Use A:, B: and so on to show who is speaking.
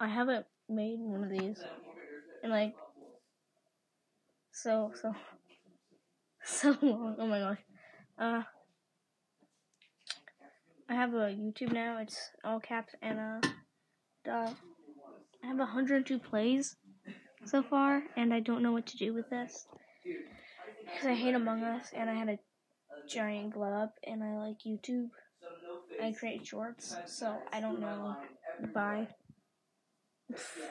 A: I haven't made one of these in like so so so long. Oh my gosh. Uh, I have a YouTube now. It's all caps and uh, duh. I have 102 plays so far, and I don't know what to do with this because I hate Among Us, and I had a giant glow up, and I like YouTube. I create shorts, so I don't know. Bye. Yes.